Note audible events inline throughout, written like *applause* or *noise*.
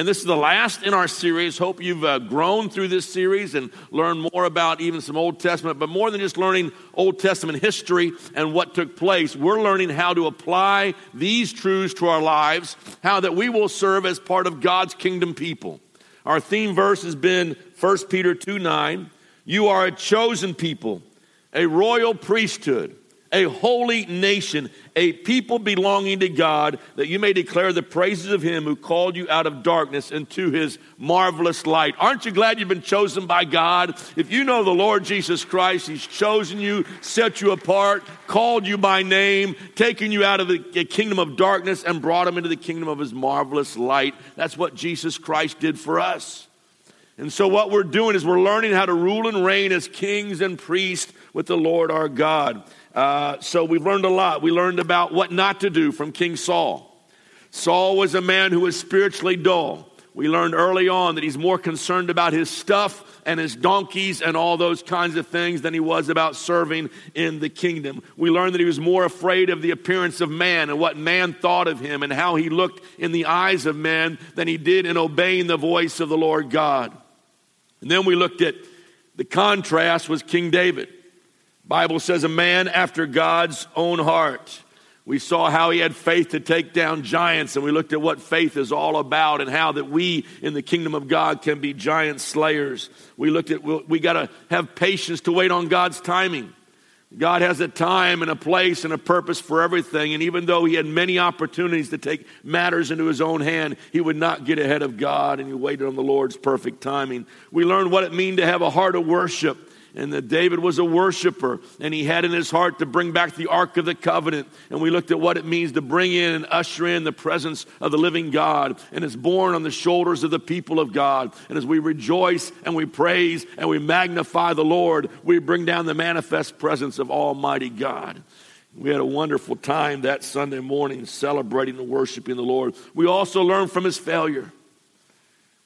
And this is the last in our series. Hope you've uh, grown through this series and learned more about even some Old Testament, but more than just learning Old Testament history and what took place, we're learning how to apply these truths to our lives, how that we will serve as part of God's kingdom people. Our theme verse has been 1 Peter 2 9. You are a chosen people, a royal priesthood a holy nation, a people belonging to God, that you may declare the praises of him who called you out of darkness into his marvelous light. Aren't you glad you've been chosen by God? If you know the Lord Jesus Christ, he's chosen you, set you apart, called you by name, taken you out of the kingdom of darkness and brought him into the kingdom of his marvelous light. That's what Jesus Christ did for us. And so, what we're doing is we're learning how to rule and reign as kings and priests with the Lord our God. Uh, so we've learned a lot. We learned about what not to do from King Saul. Saul was a man who was spiritually dull. We learned early on that he's more concerned about his stuff and his donkeys and all those kinds of things than he was about serving in the kingdom. We learned that he was more afraid of the appearance of man and what man thought of him and how he looked in the eyes of men than he did in obeying the voice of the Lord God. And then we looked at the contrast was King David. Bible says a man after God's own heart. We saw how he had faith to take down giants, and we looked at what faith is all about and how that we in the kingdom of God can be giant slayers. We looked at we got to have patience to wait on God's timing. God has a time and a place and a purpose for everything. And even though he had many opportunities to take matters into his own hand, he would not get ahead of God and he waited on the Lord's perfect timing. We learned what it means to have a heart of worship and that David was a worshiper, and he had in his heart to bring back the Ark of the Covenant. And we looked at what it means to bring in and usher in the presence of the living God, and it's born on the shoulders of the people of God. And as we rejoice and we praise and we magnify the Lord, we bring down the manifest presence of Almighty God. We had a wonderful time that Sunday morning celebrating and worshiping the Lord. We also learned from his failure.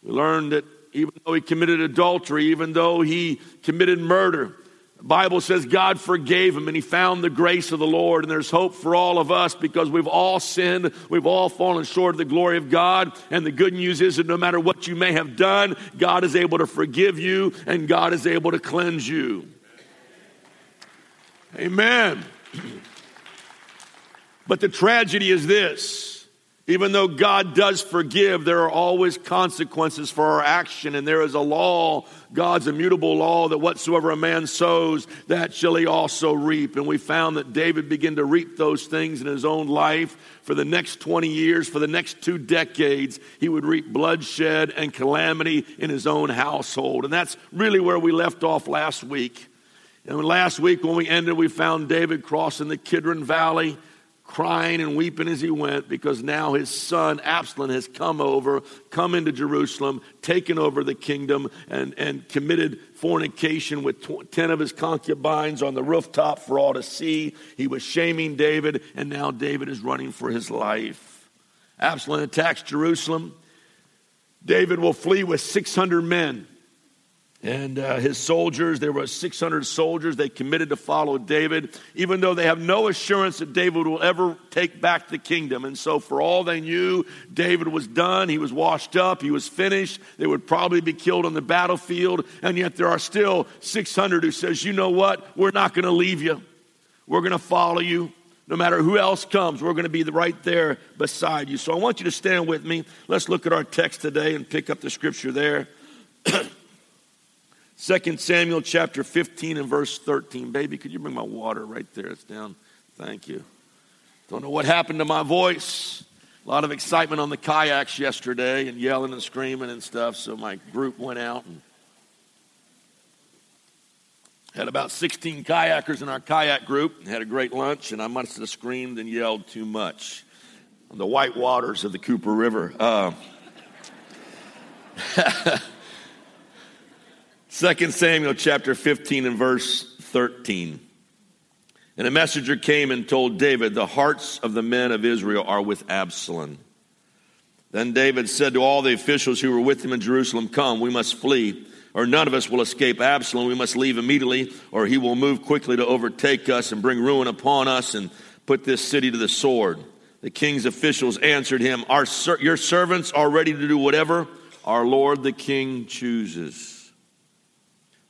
We learned that even though he committed adultery, even though he committed murder. The Bible says God forgave him and he found the grace of the Lord. And there's hope for all of us because we've all sinned. We've all fallen short of the glory of God. And the good news is that no matter what you may have done, God is able to forgive you and God is able to cleanse you. Amen. *clears throat* But the tragedy is this even though God does forgive, there are always consequences for our action, and there is a law, God's immutable law, that whatsoever a man sows, that shall he also reap. And we found that David began to reap those things in his own life. For the next 20 years, for the next two decades, he would reap bloodshed and calamity in his own household. And that's really where we left off last week. And last week, when we ended, we found David crossing the Kidron Valley crying and weeping as he went because now his son Absalom has come over, come into Jerusalem, taken over the kingdom, and, and committed fornication with tw- 10 of his concubines on the rooftop for all to see. He was shaming David, and now David is running for his life. Absalom attacks Jerusalem. David will flee with 600 men. And uh, his soldiers, there were 600 soldiers, they committed to follow David, even though they have no assurance that David will ever take back the kingdom. And so, for all they knew, David was done. He was washed up. He was finished. They would probably be killed on the battlefield. And yet, there are still 600 who says, you know what? We're not going to leave you. We're going to follow you. No matter who else comes, we're going to be right there beside you. So I want you to stand with me. Let's look at our text today and pick up the scripture there. *clears throat* 2 Samuel chapter 15 and verse 13. Baby, could you bring my water right there? It's down. Thank you. Don't know what happened to my voice. A lot of excitement on the kayaks yesterday and yelling and screaming and stuff. So my group went out and had about 16 kayakers in our kayak group. Had a great lunch, and I must have screamed and yelled too much on the white waters of the Cooper River. Uh, *laughs* 2 Samuel chapter 15 and verse 13. And a messenger came and told David, The hearts of the men of Israel are with Absalom. Then David said to all the officials who were with him in Jerusalem, Come, we must flee, or none of us will escape Absalom. We must leave immediately, or he will move quickly to overtake us and bring ruin upon us and put this city to the sword. The king's officials answered him, Our, Your servants are ready to do whatever our Lord the king chooses.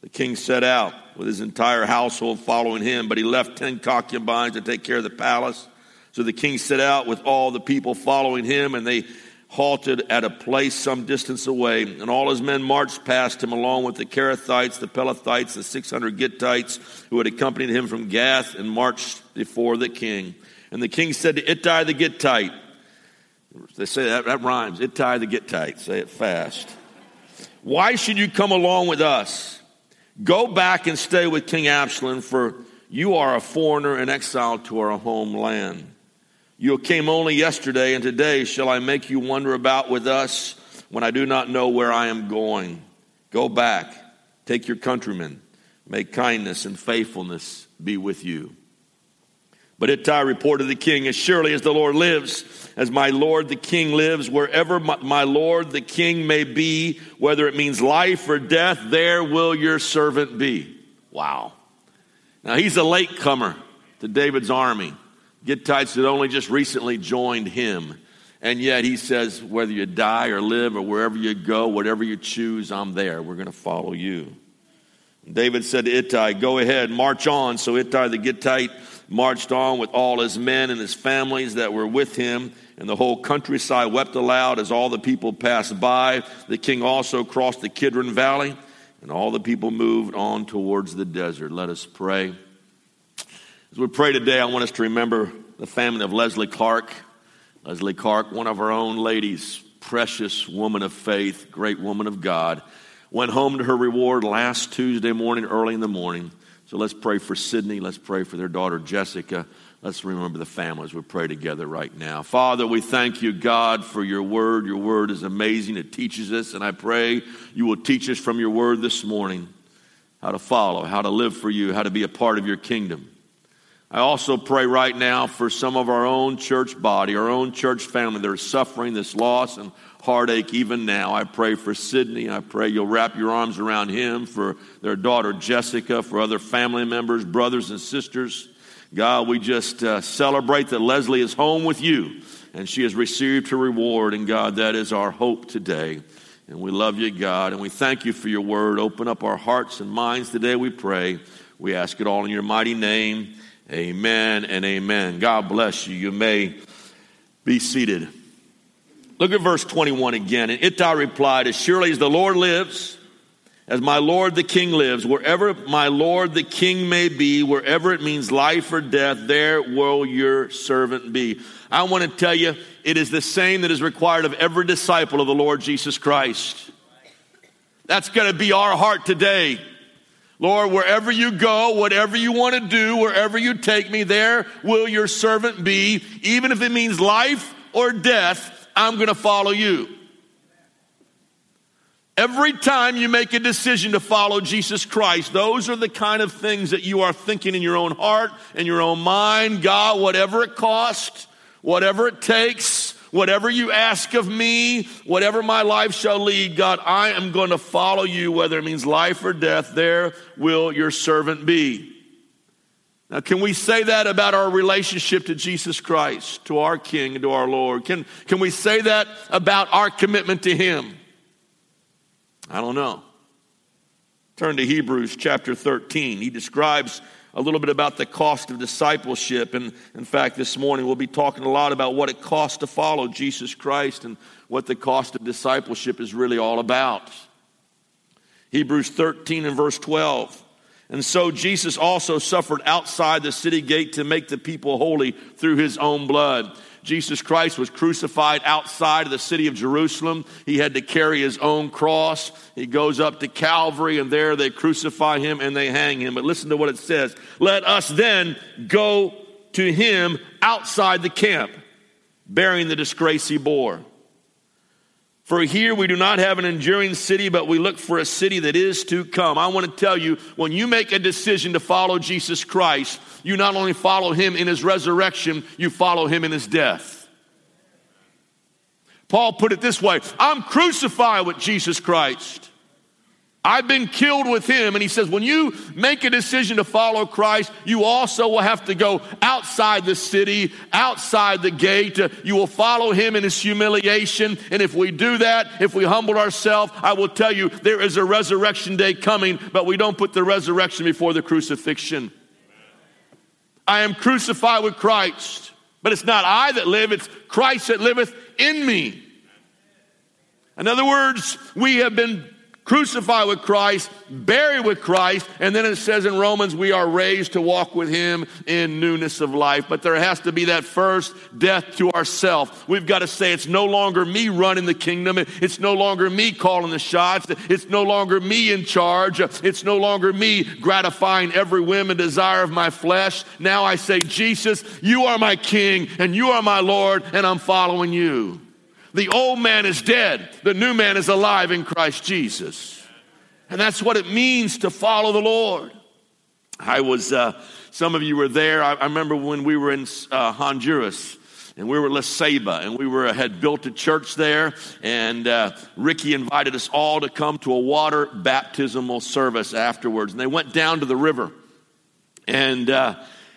The king set out with his entire household following him, but he left ten concubines to take care of the palace. So the king set out with all the people following him, and they halted at a place some distance away. And all his men marched past him, along with the Cherethites, the Pelethites, the 600 Gittites who had accompanied him from Gath and marched before the king. And the king said to Ittai the Gittite, they say that, that rhymes, Ittai the Gittite, say it fast. Why should you come along with us? Go back and stay with King Absalom, for you are a foreigner and exile to our homeland. You came only yesterday, and today shall I make you wander about with us when I do not know where I am going? Go back, take your countrymen, may kindness and faithfulness be with you. But Ittai reported to the king, As surely as the Lord lives, as my Lord the king lives, wherever my, Lord the king may be, whether it means life or death, there will your servant be. Wow. Now he's a latecomer to David's army. Gittites had only just recently joined him. And yet he says, whether you die or live or wherever you go, whatever you choose, I'm there. We're going to follow you. David said to Ittai, Go ahead, march on. So Ittai the Gittite marched on with all his men and his families that were with him, and the whole countryside wept aloud as all the people passed by. The king also crossed the Kidron Valley, and all the people moved on towards the desert. Let us pray. As we pray today, I want us to remember the family of Leslie Clark. Leslie Clark, one of our own ladies, precious woman of faith, great woman of God, went home to her reward last Tuesday morning, early in the morning. So let's pray for Sydney. Let's pray for their daughter Jessica. Let's remember the families. We pray together right now. Father, we thank you, God, for your word. Your word is amazing. It teaches us, and I pray you will teach us from your word this morning how to follow, how to live for you, how to be a part of your kingdom. I also pray right now for some of our own church body, our own church family that are suffering this loss and heartache even now. I pray for Sydney. I pray you'll wrap your arms around him, for their daughter Jessica, for other family members, brothers and sisters. God, we just uh, celebrate that Leslie is home with you and she has received her reward. And God, that is our hope today. And we love you, God, and we thank you for your word. Open up our hearts and minds today, we pray. We ask it all in your mighty name. Amen and amen. God bless you. You may be seated. Look at verse 21 again. And Ittai replied, As surely as the Lord lives, as my Lord the King lives, wherever my Lord the King may be, wherever it means life or death, there will your servant be. I want to tell you, it is the same that is required of every disciple of the Lord Jesus Christ. That's going to be our heart today. Lord, wherever you go, whatever you want to do, wherever you take me, there will your servant be, even if it means life or death. I'm going to follow you. Every time you make a decision to follow Jesus Christ, those are the kind of things that you are thinking in your own heart and your own mind. God, whatever it costs, whatever it takes, whatever you ask of me, whatever my life shall lead, God, I am going to follow you, whether it means life or death. There will your servant be. Now, can we say that about our relationship to Jesus Christ, to our King and to our Lord? Can, can we say that about our commitment to Him? I don't know. Turn to Hebrews chapter 13. He describes a little bit about the cost of discipleship. And in fact, this morning we'll be talking a lot about what it costs to follow Jesus Christ and what the cost of discipleship is really all about. Hebrews 13 and verse 12. And so Jesus also suffered outside the city gate to make the people holy through his own blood. Jesus Christ was crucified outside of the city of Jerusalem. He had to carry his own cross. He goes up to Calvary, and there they crucify him and they hang him. But listen to what it says Let us then go to him outside the camp, bearing the disgrace he bore. For here we do not have an enduring city, but we look for a city that is to come. I want to tell you, when you make a decision to follow Jesus Christ, you not only follow him in his resurrection, you follow him in his death. Paul put it this way I'm crucified with Jesus Christ. I've been killed with him. And he says, when you make a decision to follow Christ, you also will have to go outside the city, outside the gate. You will follow him in his humiliation. And if we do that, if we humble ourselves, I will tell you there is a resurrection day coming, but we don't put the resurrection before the crucifixion. I am crucified with Christ, but it's not I that live, it's Christ that liveth in me. In other words, we have been crucified with Christ, buried with Christ, and then it says in Romans, we are raised to walk with Him in newness of life. But there has to be that first death to ourself. We've got to say, it's no longer me running the kingdom. It's no longer me calling the shots. It's no longer me in charge. It's no longer me gratifying every whim and desire of my flesh. Now I say, Jesus, you are my King and you are my Lord, and I'm following you. The old man is dead, the new man is alive in Christ Jesus. And that's what it means to follow the Lord. I was, uh, some of you were there. I, I remember when we were in uh, Honduras and we were La Ceiba, and we were had built a church there. And uh, Ricky invited us all to come to a water baptismal service afterwards. And they went down to the river, and uh,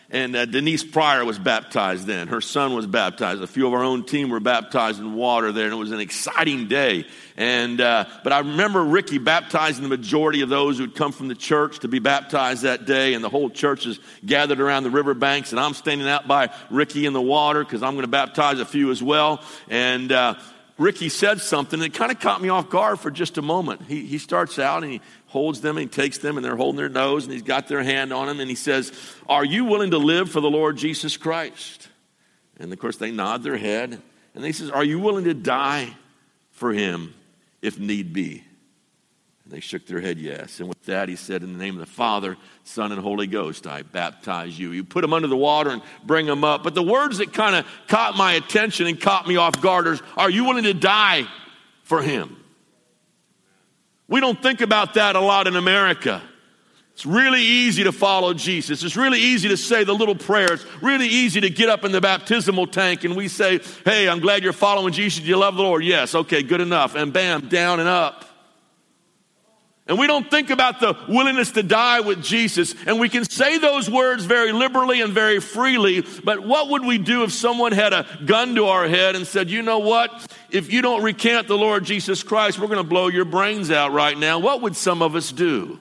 and uh, Denise Pryor was baptized then. Her son was baptized. A few of our own team were baptized in water there, and it was an exciting day. And uh, but I remember Ricky baptizing the majority of those who'd come from the church to be baptized that day, and the whole church is gathered around the river banks, and I'm standing out by Ricky in the water because I'm going to baptize a few as well. And uh, Ricky said something that kind of caught me off guard for just a moment. He, he starts out and he holds them and he takes them and they're holding their nose and he's got their hand on them and he says, Are you willing to live for the Lord Jesus Christ? And of course they nod their head and he says, Are you willing to die for him if need be? They shook their head, yes. And with that, he said, In the name of the Father, Son, and Holy Ghost, I baptize you. You put them under the water and bring them up. But the words that kind of caught my attention and caught me off guard are, Are you willing to die for him? We don't think about that a lot in America. It's really easy to follow Jesus. It's really easy to say the little prayers. really easy to get up in the baptismal tank and we say, Hey, I'm glad you're following Jesus. Do you love the Lord? Yes. Okay, good enough. And bam, down and up. And we don't think about the willingness to die with Jesus. And we can say those words very liberally and very freely. But what would we do if someone had a gun to our head and said, you know what? If you don't recant the Lord Jesus Christ, we're going to blow your brains out right now. What would some of us do?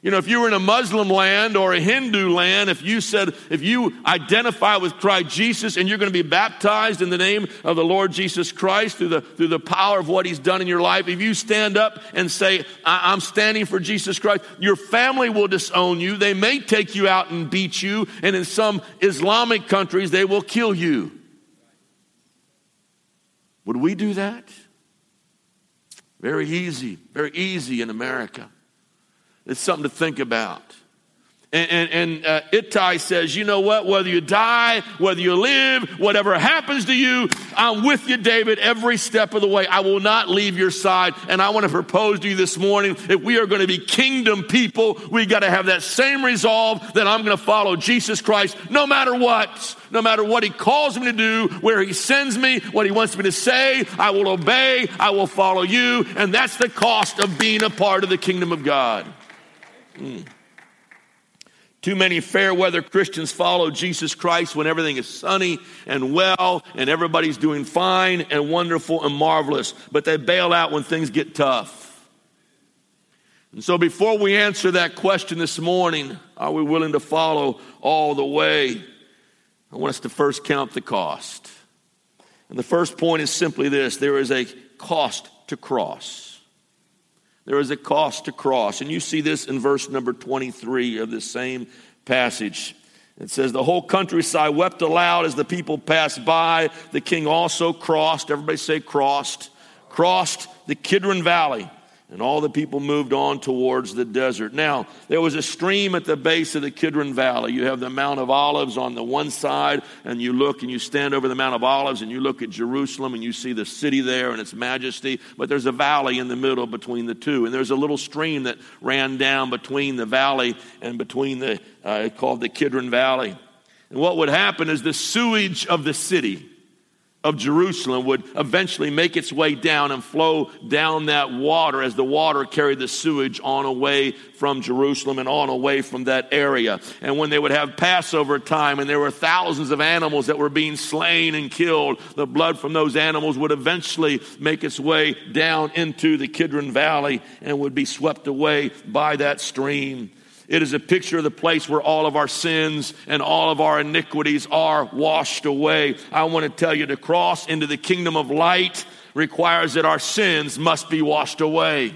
You know, if you were in a Muslim land or a Hindu land, if you said, if you identify with Christ Jesus and you're going to be baptized in the name of the Lord Jesus Christ through the, through the power of what he's done in your life, if you stand up and say, I'm standing for Jesus Christ, your family will disown you. They may take you out and beat you. And in some Islamic countries, they will kill you. Would we do that? Very easy, very easy in America. It's something to think about. And, and, and uh, Ittai says, you know what? Whether you die, whether you live, whatever happens to you, I'm with you, David, every step of the way. I will not leave your side. And I want to propose to you this morning if we are going to be kingdom people, we got to have that same resolve that I'm going to follow Jesus Christ no matter what. No matter what he calls me to do, where he sends me, what he wants me to say, I will obey, I will follow you. And that's the cost of being a part of the kingdom of God. Mm. Too many fair weather Christians follow Jesus Christ when everything is sunny and well and everybody's doing fine and wonderful and marvelous, but they bail out when things get tough. And so, before we answer that question this morning, are we willing to follow all the way? I want us to first count the cost. And the first point is simply this there is a cost to cross. There is a cost to cross. And you see this in verse number 23 of the same passage. It says, The whole countryside wept aloud as the people passed by. The king also crossed, everybody say crossed, crossed the Kidron Valley. And all the people moved on towards the desert. Now, there was a stream at the base of the Kidron Valley. You have the Mount of Olives on the one side, and you look and you stand over the Mount of Olives and you look at Jerusalem and you see the city there and its majesty. But there's a valley in the middle between the two. And there's a little stream that ran down between the valley and between the, uh, called the Kidron Valley. And what would happen is the sewage of the city of Jerusalem would eventually make its way down and flow down that water as the water carried the sewage on away from Jerusalem and on away from that area. And when they would have Passover time and there were thousands of animals that were being slain and killed, the blood from those animals would eventually make its way down into the Kidron Valley and would be swept away by that stream. It is a picture of the place where all of our sins and all of our iniquities are washed away. I want to tell you to cross into the kingdom of light requires that our sins must be washed away.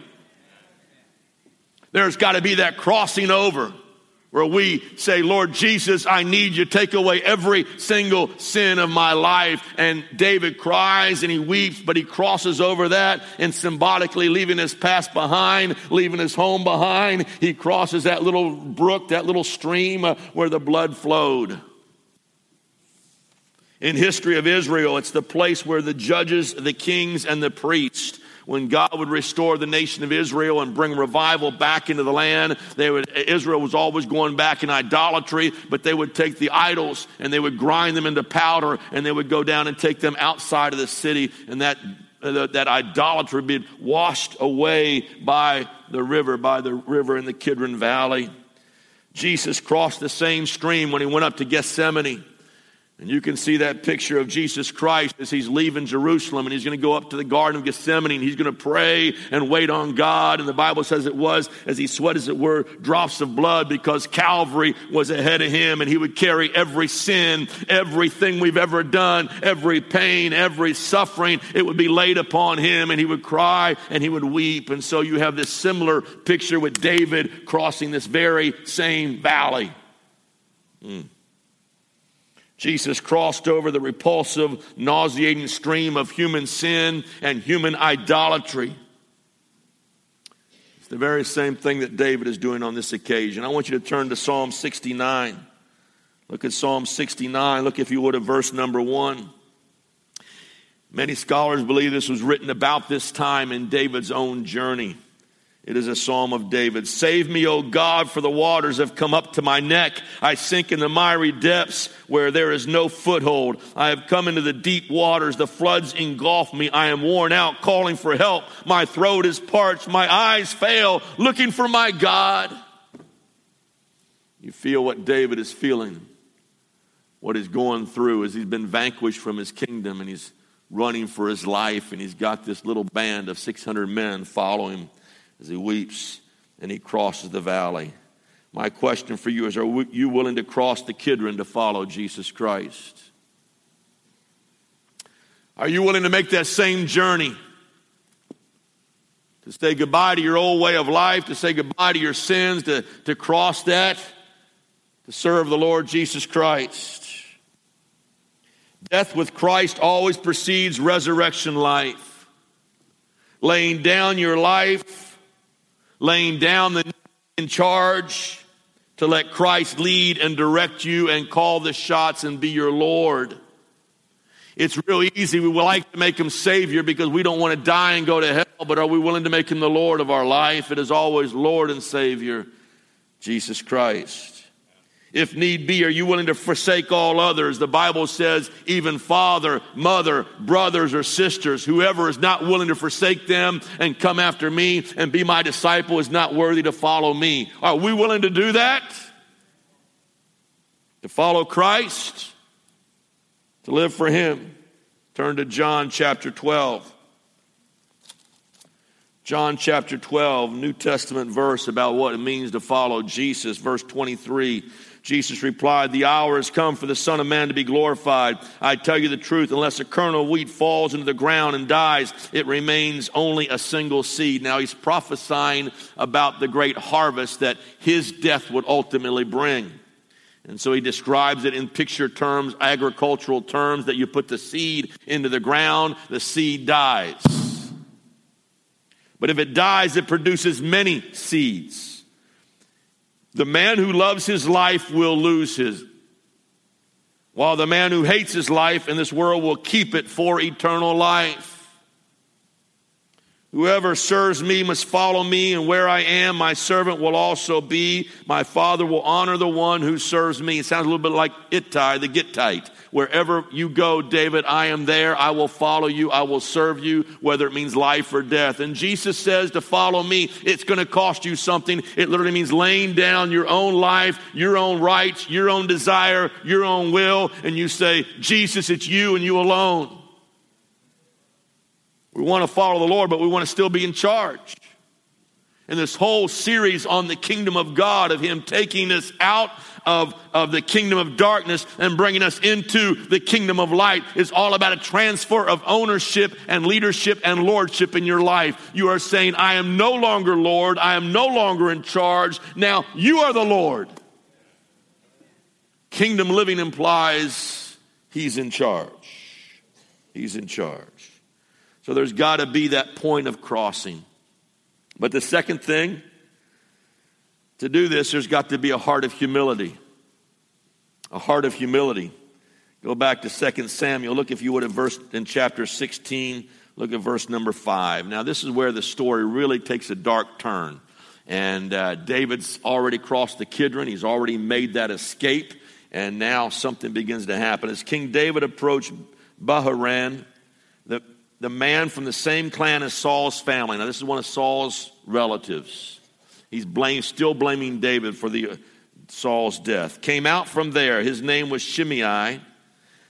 There's got to be that crossing over where we say, Lord Jesus, I need you. Take away every single sin of my life. And David cries and he weeps, but he crosses over that and symbolically leaving his past behind, leaving his home behind. He crosses that little brook, that little stream uh, where the blood flowed. In history of Israel, it's the place where the judges, the kings, and the priests when God would restore the nation of Israel and bring revival back into the land. They would, Israel was always going back in idolatry, but they would take the idols and they would grind them into powder and they would go down and take them outside of the city and that, uh, that idolatry would be washed away by the river, by the river in the Kidron Valley. Jesus crossed the same stream when he went up to Gethsemane. And you can see that picture of Jesus Christ as he's leaving Jerusalem and he's going to go up to the Garden of Gethsemane and he's going to pray and wait on God. And the Bible says it was as he sweat, as it were, drops of blood because Calvary was ahead of him and he would carry every sin, everything we've ever done, every pain, every suffering. It would be laid upon him and he would cry and he would weep. And so you have this similar picture with David crossing this very same valley. Mm. Jesus crossed over the repulsive, nauseating stream of human sin and human idolatry. It's the very same thing that David is doing on this occasion. I want you to turn to Psalm 69. Look at Psalm 69. Look, if you would, at verse number one. Many scholars believe this was written about this time in David's own journey. It is a psalm of David. Save me, O God, for the waters have come up to my neck. I sink in the miry depths where there is no foothold. I have come into the deep waters. The floods engulf me. I am worn out, calling for help. My throat is parched. My eyes fail, looking for my God. You feel what David is feeling, what he's going through as he's been vanquished from his kingdom and he's running for his life, and he's got this little band of 600 men following him as he weeps and he crosses the valley. My question for you is Are you willing to cross the Kidron to follow Jesus Christ? Are you willing to make that same journey? To say goodbye to your old way of life, to say goodbye to your sins, to, to cross that, to serve the Lord Jesus Christ. Death with Christ always precedes resurrection life. Laying down your life laying down the in charge to let Christ lead and direct you and call the shots and be your Lord. It's real easy. We like to make him Savior because we don't want to die and go to hell, but are we willing to make him the Lord of our life? It is always Lord and Savior, Jesus Christ. If need be, are you willing to forsake all others? The Bible says, even father, mother, brothers, or sisters, whoever is not willing to forsake them and come after me and be my disciple is not worthy to follow me. Are we willing to do that? To follow Christ? To live for Him? Turn to John chapter 12. John chapter 12, New Testament verse about what it means to follow Jesus, verse 23. Jesus replied, The hour has come for the Son of Man to be glorified. I tell you the truth, unless a kernel of wheat falls into the ground and dies, it remains only a single seed. Now he's prophesying about the great harvest that his death would ultimately bring. And so he describes it in picture terms, agricultural terms, that you put the seed into the ground, the seed dies. but if it dies, it produces many seeds. The man who loves his life will lose his, while the man who hates his life in this world will keep it for eternal life. Whoever serves me must follow me, and where I am, my servant will also be. My Father will honor the one who serves me. It sounds a little bit like Ittai, the Gittite. Wherever you go, David, I am there. I will follow you. I will serve you, whether it means life or death. And Jesus says to follow me, it's going to cost you something. It literally means laying down your own life, your own rights, your own desire, your own will. And you say, Jesus, it's you and you alone. We want to follow the Lord, but we want to still be in charge. And this whole series on the kingdom of God, of Him taking us out of, of the kingdom of darkness and bringing us into the kingdom of light, is all about a transfer of ownership and leadership and lordship in your life. You are saying, I am no longer Lord, I am no longer in charge. Now you are the Lord. Kingdom living implies He's in charge. He's in charge. So there's got to be that point of crossing. But the second thing, to do this, there's got to be a heart of humility. A heart of humility. Go back to 2 Samuel. Look, if you would, at verse in chapter 16. Look at verse number 5. Now, this is where the story really takes a dark turn. And uh, David's already crossed the Kidron, he's already made that escape. And now something begins to happen. As King David approached Bahurim, the, man from the same clan as Saul's family. Now, this is one of Saul's relatives. He's still blaming David for the uh, Saul's death. Came out from there. His name was Shimei,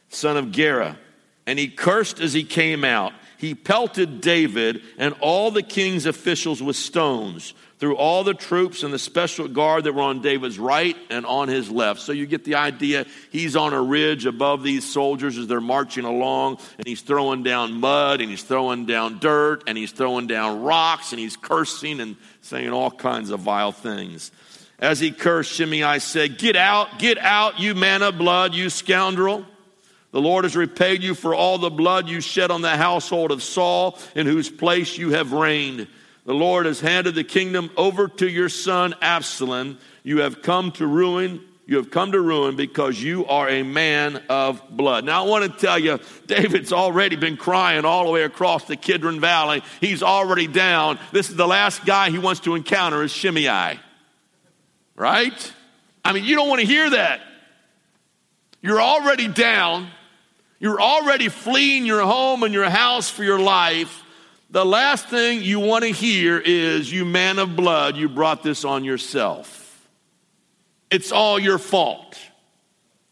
son of Gera, and he cursed as he came out. He pelted David and all the king's officials with stones through all the troops and the special guard that were on David's right and on his left. So you get the idea. He's on a ridge above these soldiers as they're marching along, and he's throwing down mud, and he's throwing down dirt, and he's throwing down rocks, and he's cursing and saying all kinds of vile things. As he cursed, Shimei said, Get out, get out, you man of blood, you scoundrel. The Lord has repaid you for all the blood you shed on the household of Saul, in whose place you have reigned. The Lord has handed the kingdom over to your son Absalom. You have come to ruin. You have come to ruin because you are a man of blood. Now, I want to tell you, David's already been crying all the way across the Kidron Valley. He's already down. This is the last guy he wants to encounter is Shimei. Right? I mean, you don't want to hear that. You're already down. You're already fleeing your home and your house for your life the last thing you want to hear is, You man of blood, you brought this on yourself. It's all your fault.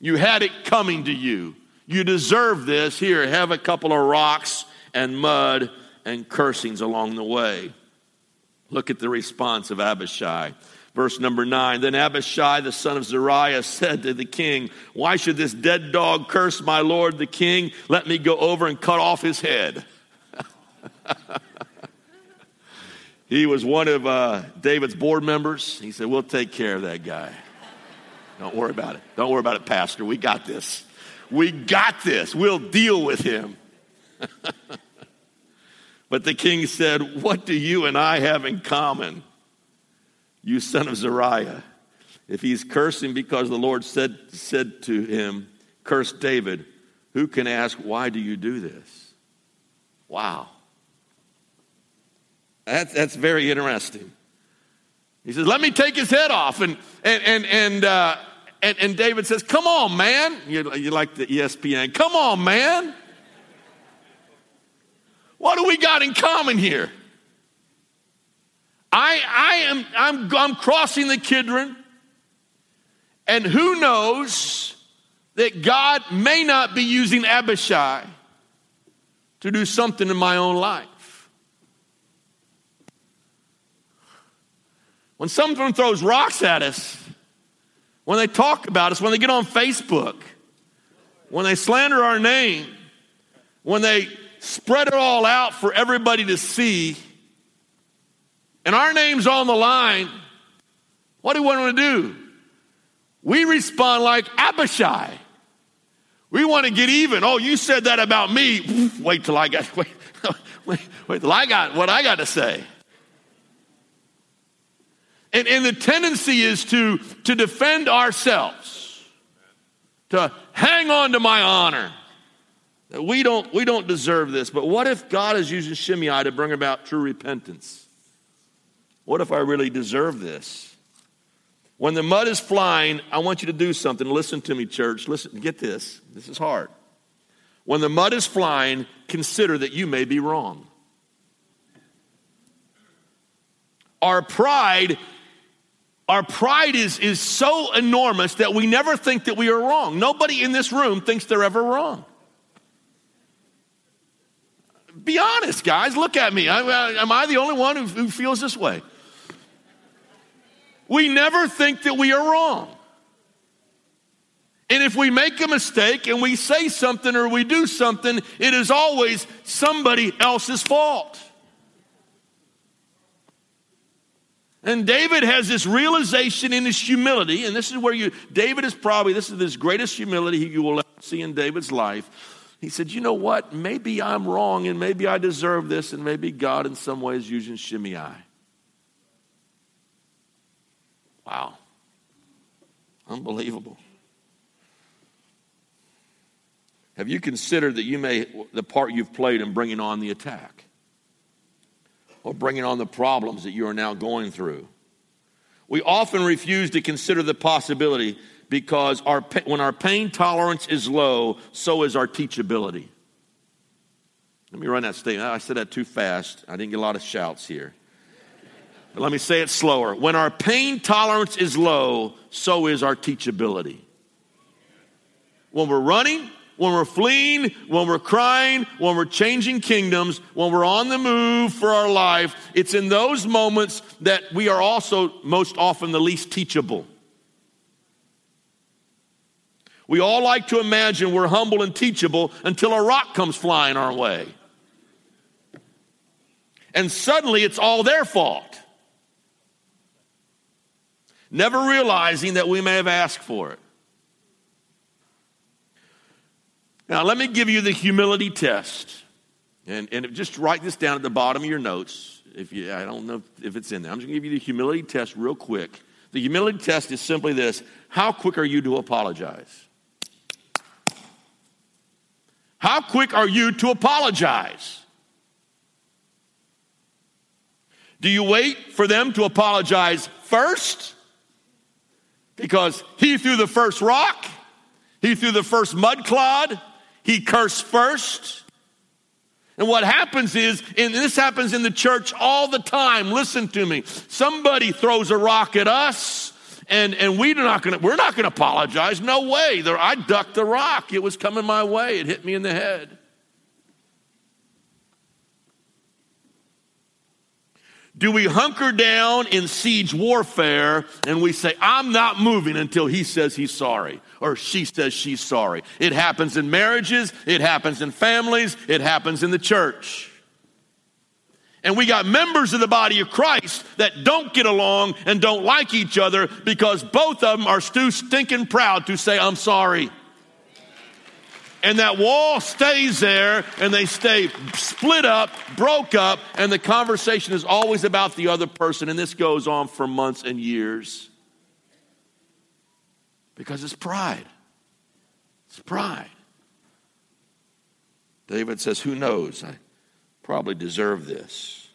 You had it coming to you. You deserve this. Here, have a couple of rocks and mud and cursings along the way. Look at the response of Abishai. Verse number nine. Then Abishai, the son of Zeruiah, said to the king, Why should this dead dog curse my lord the king? Let me go over and cut off his head. *laughs* he was one of uh, David's board members. He said, We'll take care of that guy. Don't worry about it. Don't worry about it, Pastor. We got this. We got this. We'll deal with him. *laughs* but the king said, What do you and I have in common, you son of Zeruiah? If he's cursing because the Lord said, said to him, Curse David, who can ask, Why do you do this? Wow. That's, that's very interesting. He says, Let me take his head off. And, and, and, and, uh, and, and David says, Come on, man. You, you like the ESPN. Come on, man. What do we got in common here? I, I am I'm, I'm crossing the Kidron, and who knows that God may not be using Abishai to do something in my own life. When someone throws rocks at us, when they talk about us, when they get on Facebook, when they slander our name, when they spread it all out for everybody to see, and our name's on the line, what do we want to do? We respond like Abishai. We want to get even. Oh, you said that about me. Wait till I got *laughs* wait, wait, wait till I got what I got to say. And, and the tendency is to, to defend ourselves, to hang on to my honor. We don't, we don't deserve this. But what if God is using Shimei to bring about true repentance? What if I really deserve this? When the mud is flying, I want you to do something. Listen to me, church. Listen, get this. This is hard. When the mud is flying, consider that you may be wrong. Our pride our pride is, is so enormous that we never think that we are wrong. Nobody in this room thinks they're ever wrong. Be honest, guys. Look at me. I, am I the only one who, who feels this way? We never think that we are wrong. And if we make a mistake and we say something or we do something, it is always somebody else's fault. And David has this realization in his humility, and this is where you, David is probably, this is his greatest humility you will ever see in David's life. He said, You know what? Maybe I'm wrong, and maybe I deserve this, and maybe God in some ways using Shimei. Wow. Unbelievable. Have you considered that you may, the part you've played in bringing on the attack? or bringing on the problems that you are now going through. We often refuse to consider the possibility because our, when our pain tolerance is low, so is our teachability. Let me run that statement. I said that too fast. I didn't get a lot of shouts here. But let me say it slower. When our pain tolerance is low, so is our teachability. When we're running, when we're fleeing, when we're crying, when we're changing kingdoms, when we're on the move for our life, it's in those moments that we are also most often the least teachable. We all like to imagine we're humble and teachable until a rock comes flying our way. And suddenly it's all their fault. Never realizing that we may have asked for it. Now, let me give you the humility test. And, and just write this down at the bottom of your notes. If you, I don't know if it's in there. I'm just going to give you the humility test real quick. The humility test is simply this How quick are you to apologize? How quick are you to apologize? Do you wait for them to apologize first? Because he threw the first rock, he threw the first mud clod, he cursed first. And what happens is, and this happens in the church all the time, listen to me. Somebody throws a rock at us, and, and we're not gonna, we're not gonna apologize. No way. I ducked the rock. It was coming my way. It hit me in the head. Do we hunker down in siege warfare and we say, I'm not moving until he says he's sorry or she says she's sorry? It happens in marriages, it happens in families, it happens in the church. And we got members of the body of Christ that don't get along and don't like each other because both of them are too stinking proud to say, I'm sorry and that wall stays there and they stay split up, broke up, and the conversation is always about the other person. And this goes on for months and years because it's pride. It's pride. David says, Who knows? I probably deserve this.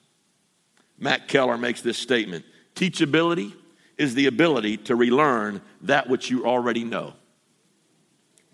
Matt Keller makes this statement Teachability is the ability to relearn that which you already know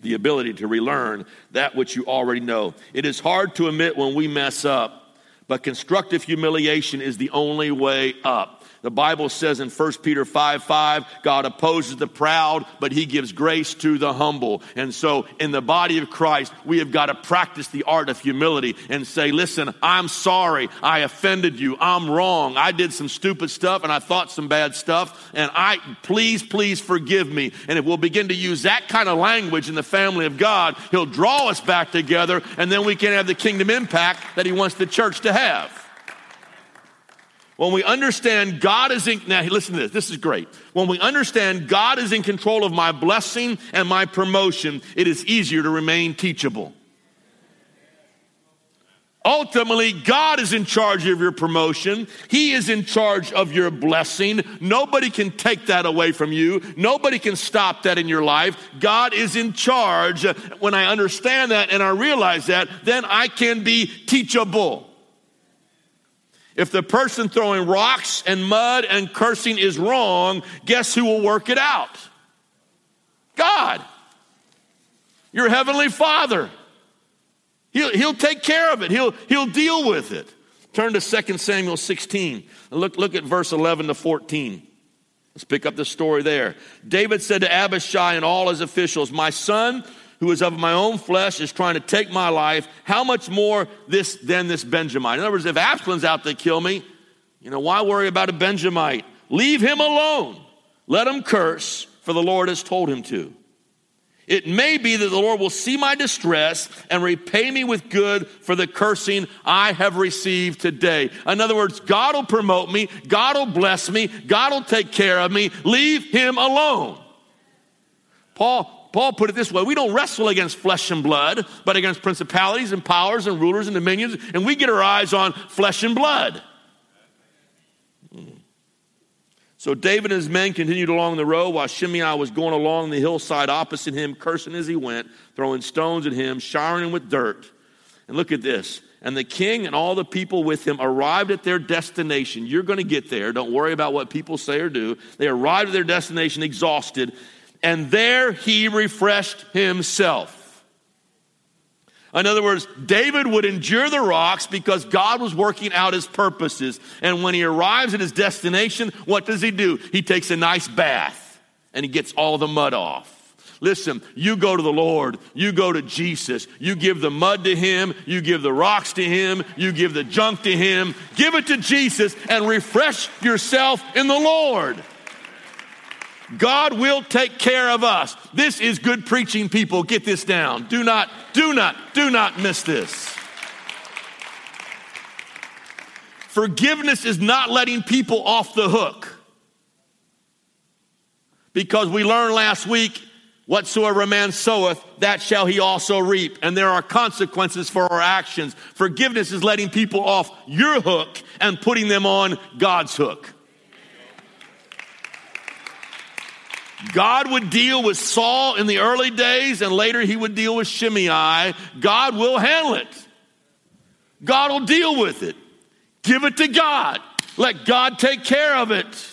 the ability to relearn that which you already know. It is hard to admit when we mess up, but constructive humiliation is the only way up. The Bible says in 1 Peter 5 5, God opposes the proud, but he gives grace to the humble. And so in the body of Christ, we have got to practice the art of humility and say, listen, I'm sorry. I offended you. I'm wrong. I did some stupid stuff and I thought some bad stuff. And I, please, please forgive me. And if we'll begin to use that kind of language in the family of God, he'll draw us back together and then we can have the kingdom impact that he wants the church to have. When we understand God is in, now listen to this, this is great. When we understand God is in control of my blessing and my promotion, it is easier to remain teachable. Ultimately, God is in charge of your promotion. He is in charge of your blessing. Nobody can take that away from you. Nobody can stop that in your life. God is in charge. When I understand that and I realize that, then I can be teachable. If the person throwing rocks and mud and cursing is wrong, guess who will work it out? God, your heavenly Father. He'll, he'll take care of it. He'll, he'll deal with it. Turn to 2 Samuel 16 and look, look at verse 11 to 14. Let's pick up the story there. David said to Abishai and all his officials, My son, who is of my own flesh, is trying to take my life. How much more this than this Benjamite? In other words, if Absalom's out to kill me, you know, why worry about a Benjamite? Leave him alone. Let him curse, for the Lord has told him to. It may be that the Lord will see my distress and repay me with good for the cursing I have received today. In other words, God will promote me, God will bless me, God will take care of me. Leave him alone. Paul Paul put it this way we don't wrestle against flesh and blood, but against principalities and powers and rulers and dominions, and we get our eyes on flesh and blood. So David and his men continued along the road while Shimei was going along the hillside opposite him, cursing as he went, throwing stones at him, showering him with dirt. And look at this. And the king and all the people with him arrived at their destination. You're going to get there. Don't worry about what people say or do. They arrived at their destination exhausted. And there he refreshed himself. In other words, David would endure the rocks because God was working out his purposes. And when he arrives at his destination, what does he do? He takes a nice bath and he gets all the mud off. Listen, you go to the Lord, you go to Jesus, you give the mud to Him, you give the rocks to Him, you give the junk to Him, give it to Jesus and refresh yourself in the Lord. God will take care of us. This is good preaching, people. Get this down. Do not, do not, do not miss this. Forgiveness is not letting people off the hook. Because we learned last week, whatsoever a man soweth, that shall he also reap. And there are consequences for our actions. Forgiveness is letting people off your hook and putting them on God's hook. God would deal with Saul in the early days, and later he would deal with Shimei. God will handle it. God will deal with it. Give it to God. Let God take care of it.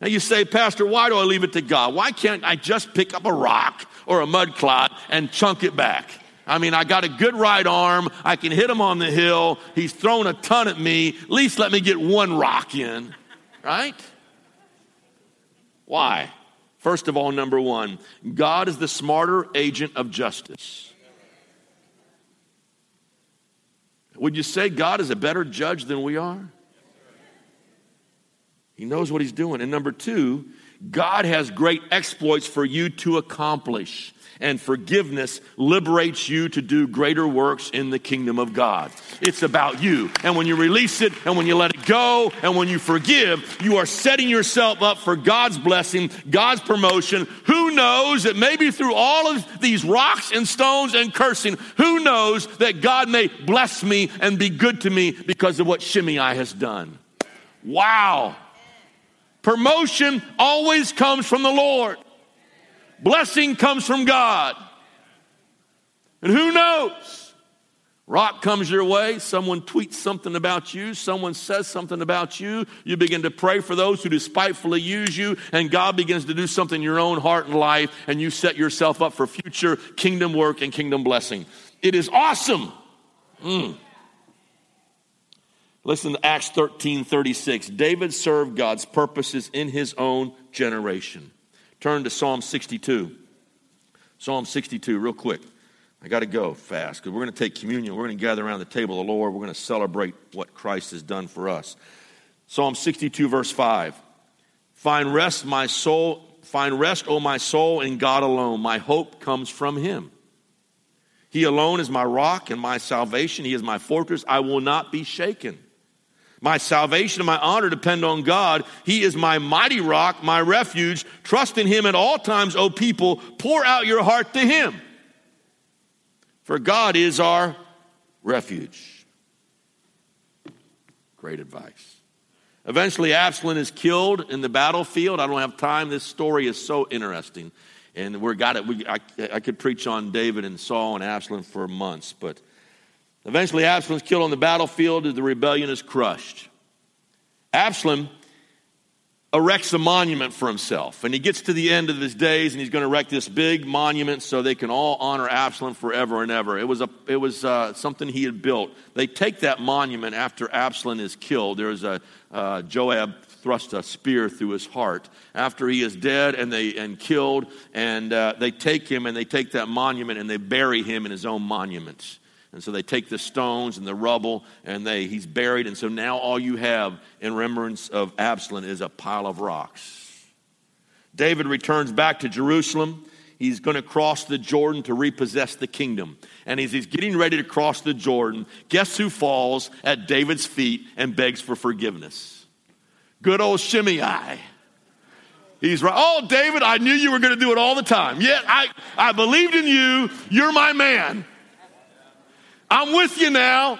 And you say, Pastor, why do I leave it to God? Why can't I just pick up a rock or a mud clot and chunk it back? I mean, I got a good right arm. I can hit him on the hill. He's thrown a ton at me. At least let me get one rock in, right? Why? First of all, number one, God is the smarter agent of justice. Would you say God is a better judge than we are? He knows what he's doing. And number two, God has great exploits for you to accomplish and forgiveness liberates you to do greater works in the kingdom of God. It's about you. And when you release it and when you let it go and when you forgive, you are setting yourself up for God's blessing, God's promotion. Who knows that maybe through all of these rocks and stones and cursing, who knows that God may bless me and be good to me because of what Shimei has done? Wow. Promotion always comes from the Lord. Blessing comes from God. And who knows? Rock comes your way, someone tweets something about you, someone says something about you, you begin to pray for those who despitefully use you, and God begins to do something in your own heart and life, and you set yourself up for future kingdom work and kingdom blessing. It is awesome. Mm. Listen to Acts 13 36. David served God's purposes in his own generation. Turn to Psalm 62. Psalm 62, real quick. I got to go fast because we're going to take communion. We're going to gather around the table of the Lord. We're going to celebrate what Christ has done for us. Psalm 62, verse 5. Find rest, my soul. Find rest, O my soul, in God alone. My hope comes from Him. He alone is my rock and my salvation. He is my fortress. I will not be shaken. My salvation and my honor depend on God. He is my mighty rock, my refuge. Trust in Him at all times, O people. Pour out your heart to Him. For God is our refuge. Great advice. Eventually, Absalom is killed in the battlefield. I don't have time. This story is so interesting. And we're got it. We, I, I could preach on David and Saul and Absalom for months, but eventually Absalom is killed on the battlefield. As the rebellion is crushed. Absalom erects a monument for himself. And he gets to the end of his days and he's going to erect this big monument so they can all honor Absalom forever and ever. It was, a, it was uh, something he had built. They take that monument after Absalom is killed. There's a uh, Joab thrust a spear through his heart after he is dead and they and killed and uh, they take him and they take that monument and they bury him in his own monument and so they take the stones and the rubble and they he's buried. And so now all you have in remembrance of Absalom is a pile of rocks. David returns back to Jerusalem. He's going to cross the Jordan to repossess the kingdom. And as he's getting ready to cross the Jordan, guess who falls at David's feet and begs for forgiveness? Good old Shimei. He's right. Oh, David, I knew you were going to do it all the time. Yet I, I believed in you. You're my man. I'm with you now.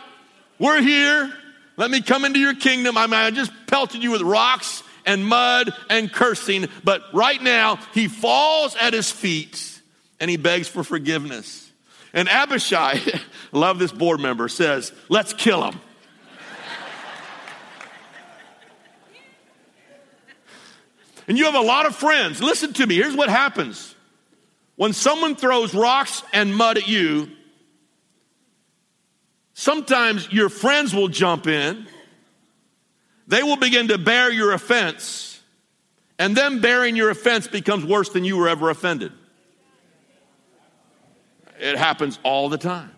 We're here. Let me come into your kingdom. I mean, I just pelted you with rocks and mud and cursing, but right now he falls at his feet and he begs for forgiveness. And Abishai, *laughs* love this board member, says, Let's kill him. and you have a lot of friends. Listen to me. Here's what happens when someone throws rocks and mud at you, Sometimes your friends will jump in, they will begin to bear your offense, and them bearing your offense becomes worse than you were ever offended. It happens all the time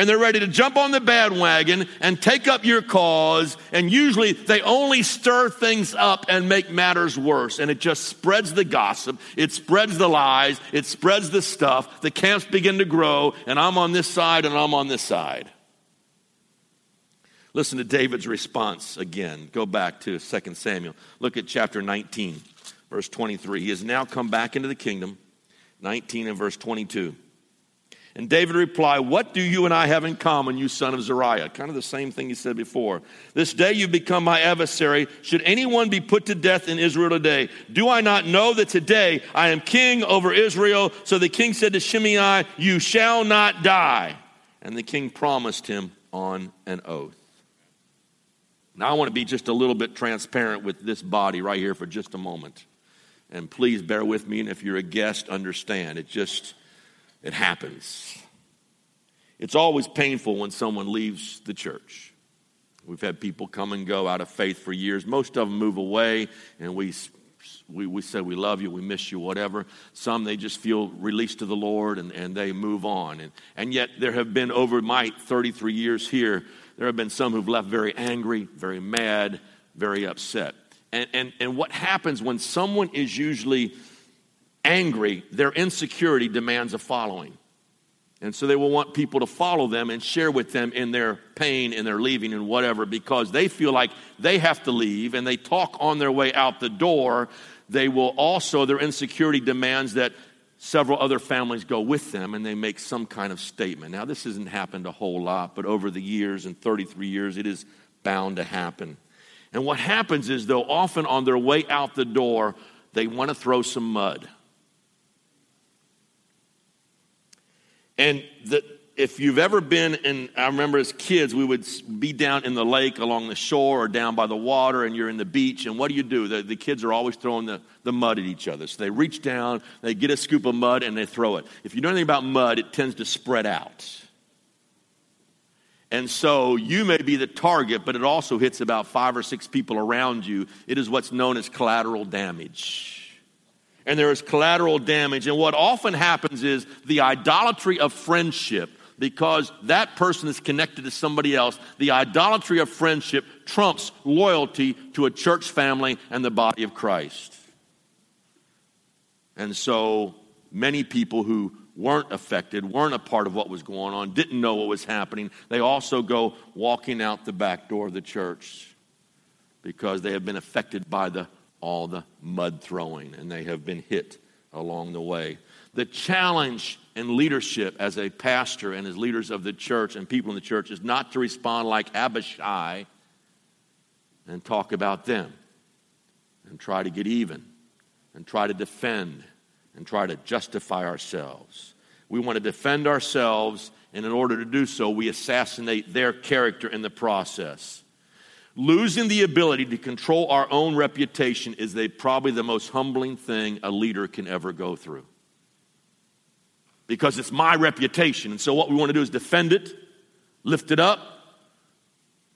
and they're ready to jump on the bandwagon and take up your cause. And usually they only stir things up and make matters worse. And it just spreads the gossip, it spreads the lies, it spreads the stuff. The camps begin to grow, and I'm on this side and I'm on this side. Listen to David's response again. Go back to 2 Samuel. Look at chapter 19, verse 23. He has now come back into the kingdom. 19 and verse 22. And David replied, What do you and I have in common, you son of Zeruiah? Kind of the same thing he said before. This day you've become my adversary. Should anyone be put to death in Israel today? Do I not know that today I am king over Israel? So the king said to Shimei, You shall not die. And the king promised him on an oath. Now I want to be just a little bit transparent with this body right here for just a moment. And please bear with me, and if you're a guest, understand. It just it happens. It's always painful when someone leaves the church. We've had people come and go out of faith for years. Most of them move away, and we, we, we say, We love you, we miss you, whatever. Some, they just feel released to the Lord and, and they move on. And, and yet, there have been over my 33 years here, there have been some who've left very angry, very mad, very upset. And, and, and what happens when someone is usually angry, their insecurity demands a following. And so they will want people to follow them and share with them in their pain and their leaving and whatever because they feel like they have to leave and they talk on their way out the door. They will also, their insecurity demands that several other families go with them and they make some kind of statement. Now, this hasn't happened a whole lot, but over the years, in 33 years, it is bound to happen. And what happens is, though, often on their way out the door, they want to throw some mud. And the, if you've ever been in, I remember as kids, we would be down in the lake along the shore or down by the water, and you're in the beach, and what do you do? The, the kids are always throwing the, the mud at each other. So they reach down, they get a scoop of mud, and they throw it. If you know anything about mud, it tends to spread out. And so you may be the target, but it also hits about five or six people around you. It is what's known as collateral damage and there is collateral damage. And what often happens is the idolatry of friendship, because that person is connected to somebody else, the idolatry of friendship trumps loyalty to a church family and the body of Christ. And so many people who weren't affected, weren't a part of what was going on, didn't know what was happening, they also go walking out the back door of the church because they have been affected by the all the mud throwing, and they have been hit along the way. The challenge in leadership as a pastor and as leaders of the church and people in the church is not to respond like Abishai and talk about them and try to get even and try to defend and try to justify ourselves. We want to defend ourselves, and in order to do so, we assassinate their character in the process. Losing the ability to control our own reputation is probably the most humbling thing a leader can ever go through. Because it's my reputation. And so, what we want to do is defend it, lift it up,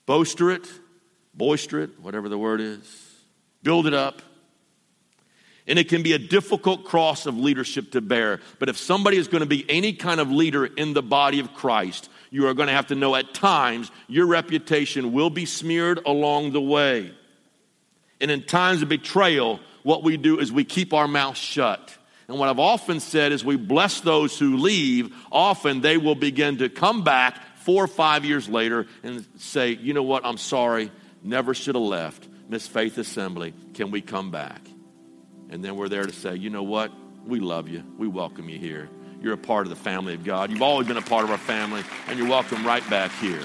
boaster it, boister it, whatever the word is, build it up. And it can be a difficult cross of leadership to bear. But if somebody is going to be any kind of leader in the body of Christ, you are going to have to know at times your reputation will be smeared along the way. And in times of betrayal, what we do is we keep our mouth shut. And what I've often said is we bless those who leave. Often they will begin to come back four or five years later and say, you know what, I'm sorry, never should have left. Miss Faith Assembly, can we come back? And then we're there to say, you know what, we love you, we welcome you here. You're a part of the family of God. You've always been a part of our family, and you're welcome right back here.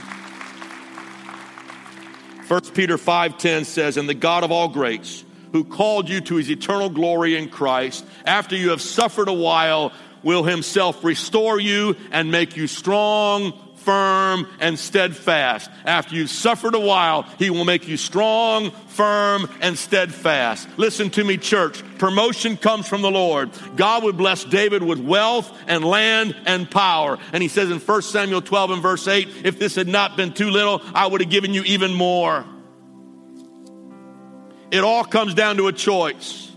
1 Peter 5:10 says, "And the God of all grace, who called you to his eternal glory in Christ, after you have suffered a while, will himself restore you and make you strong, firm, and steadfast. After you've suffered a while, He will make you strong, firm, and steadfast. Listen to me, church. Promotion comes from the Lord. God would bless David with wealth and land and power. And He says in 1 Samuel 12 and verse 8, if this had not been too little, I would have given you even more. It all comes down to a choice.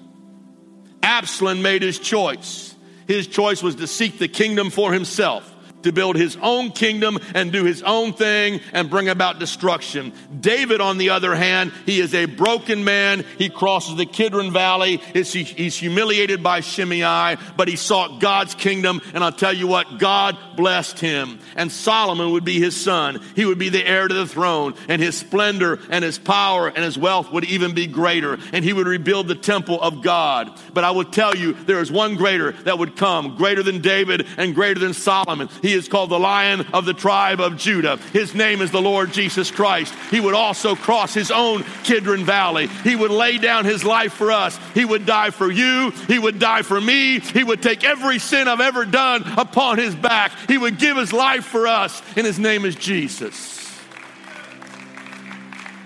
Absalom made his choice. His choice was to seek the kingdom for himself to build his own kingdom and do his own thing and bring about destruction. David, on the other hand, he is a broken man. He crosses the Kidron Valley. He's humiliated by Shimei, but he sought God's kingdom. And I'll tell you what, God blessed him. And Solomon would be his son. He would be the heir to the throne, and his splendor and his power and his wealth would even be greater. And he would rebuild the temple of God. But I will tell you, there is one greater that would come, greater than David and greater than Solomon. He he is called the Lion of the tribe of Judah. His name is the Lord Jesus Christ. He would also cross his own Kidron Valley. He would lay down his life for us. He would die for you. He would die for me. He would take every sin I've ever done upon his back. He would give his life for us, and his name is Jesus.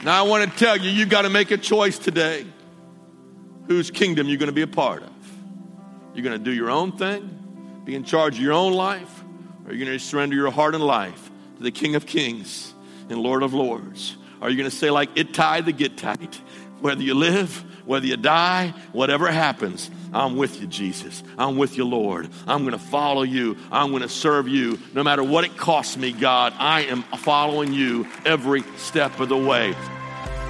Now, I want to tell you, you've got to make a choice today whose kingdom you're going to be a part of. You're going to do your own thing, be in charge of your own life, are you going to surrender your heart and life to the King of Kings and Lord of Lords? Are you going to say, like Ittai the get Gittite, whether you live, whether you die, whatever happens, I'm with you, Jesus. I'm with you, Lord. I'm going to follow you. I'm going to serve you. No matter what it costs me, God, I am following you every step of the way.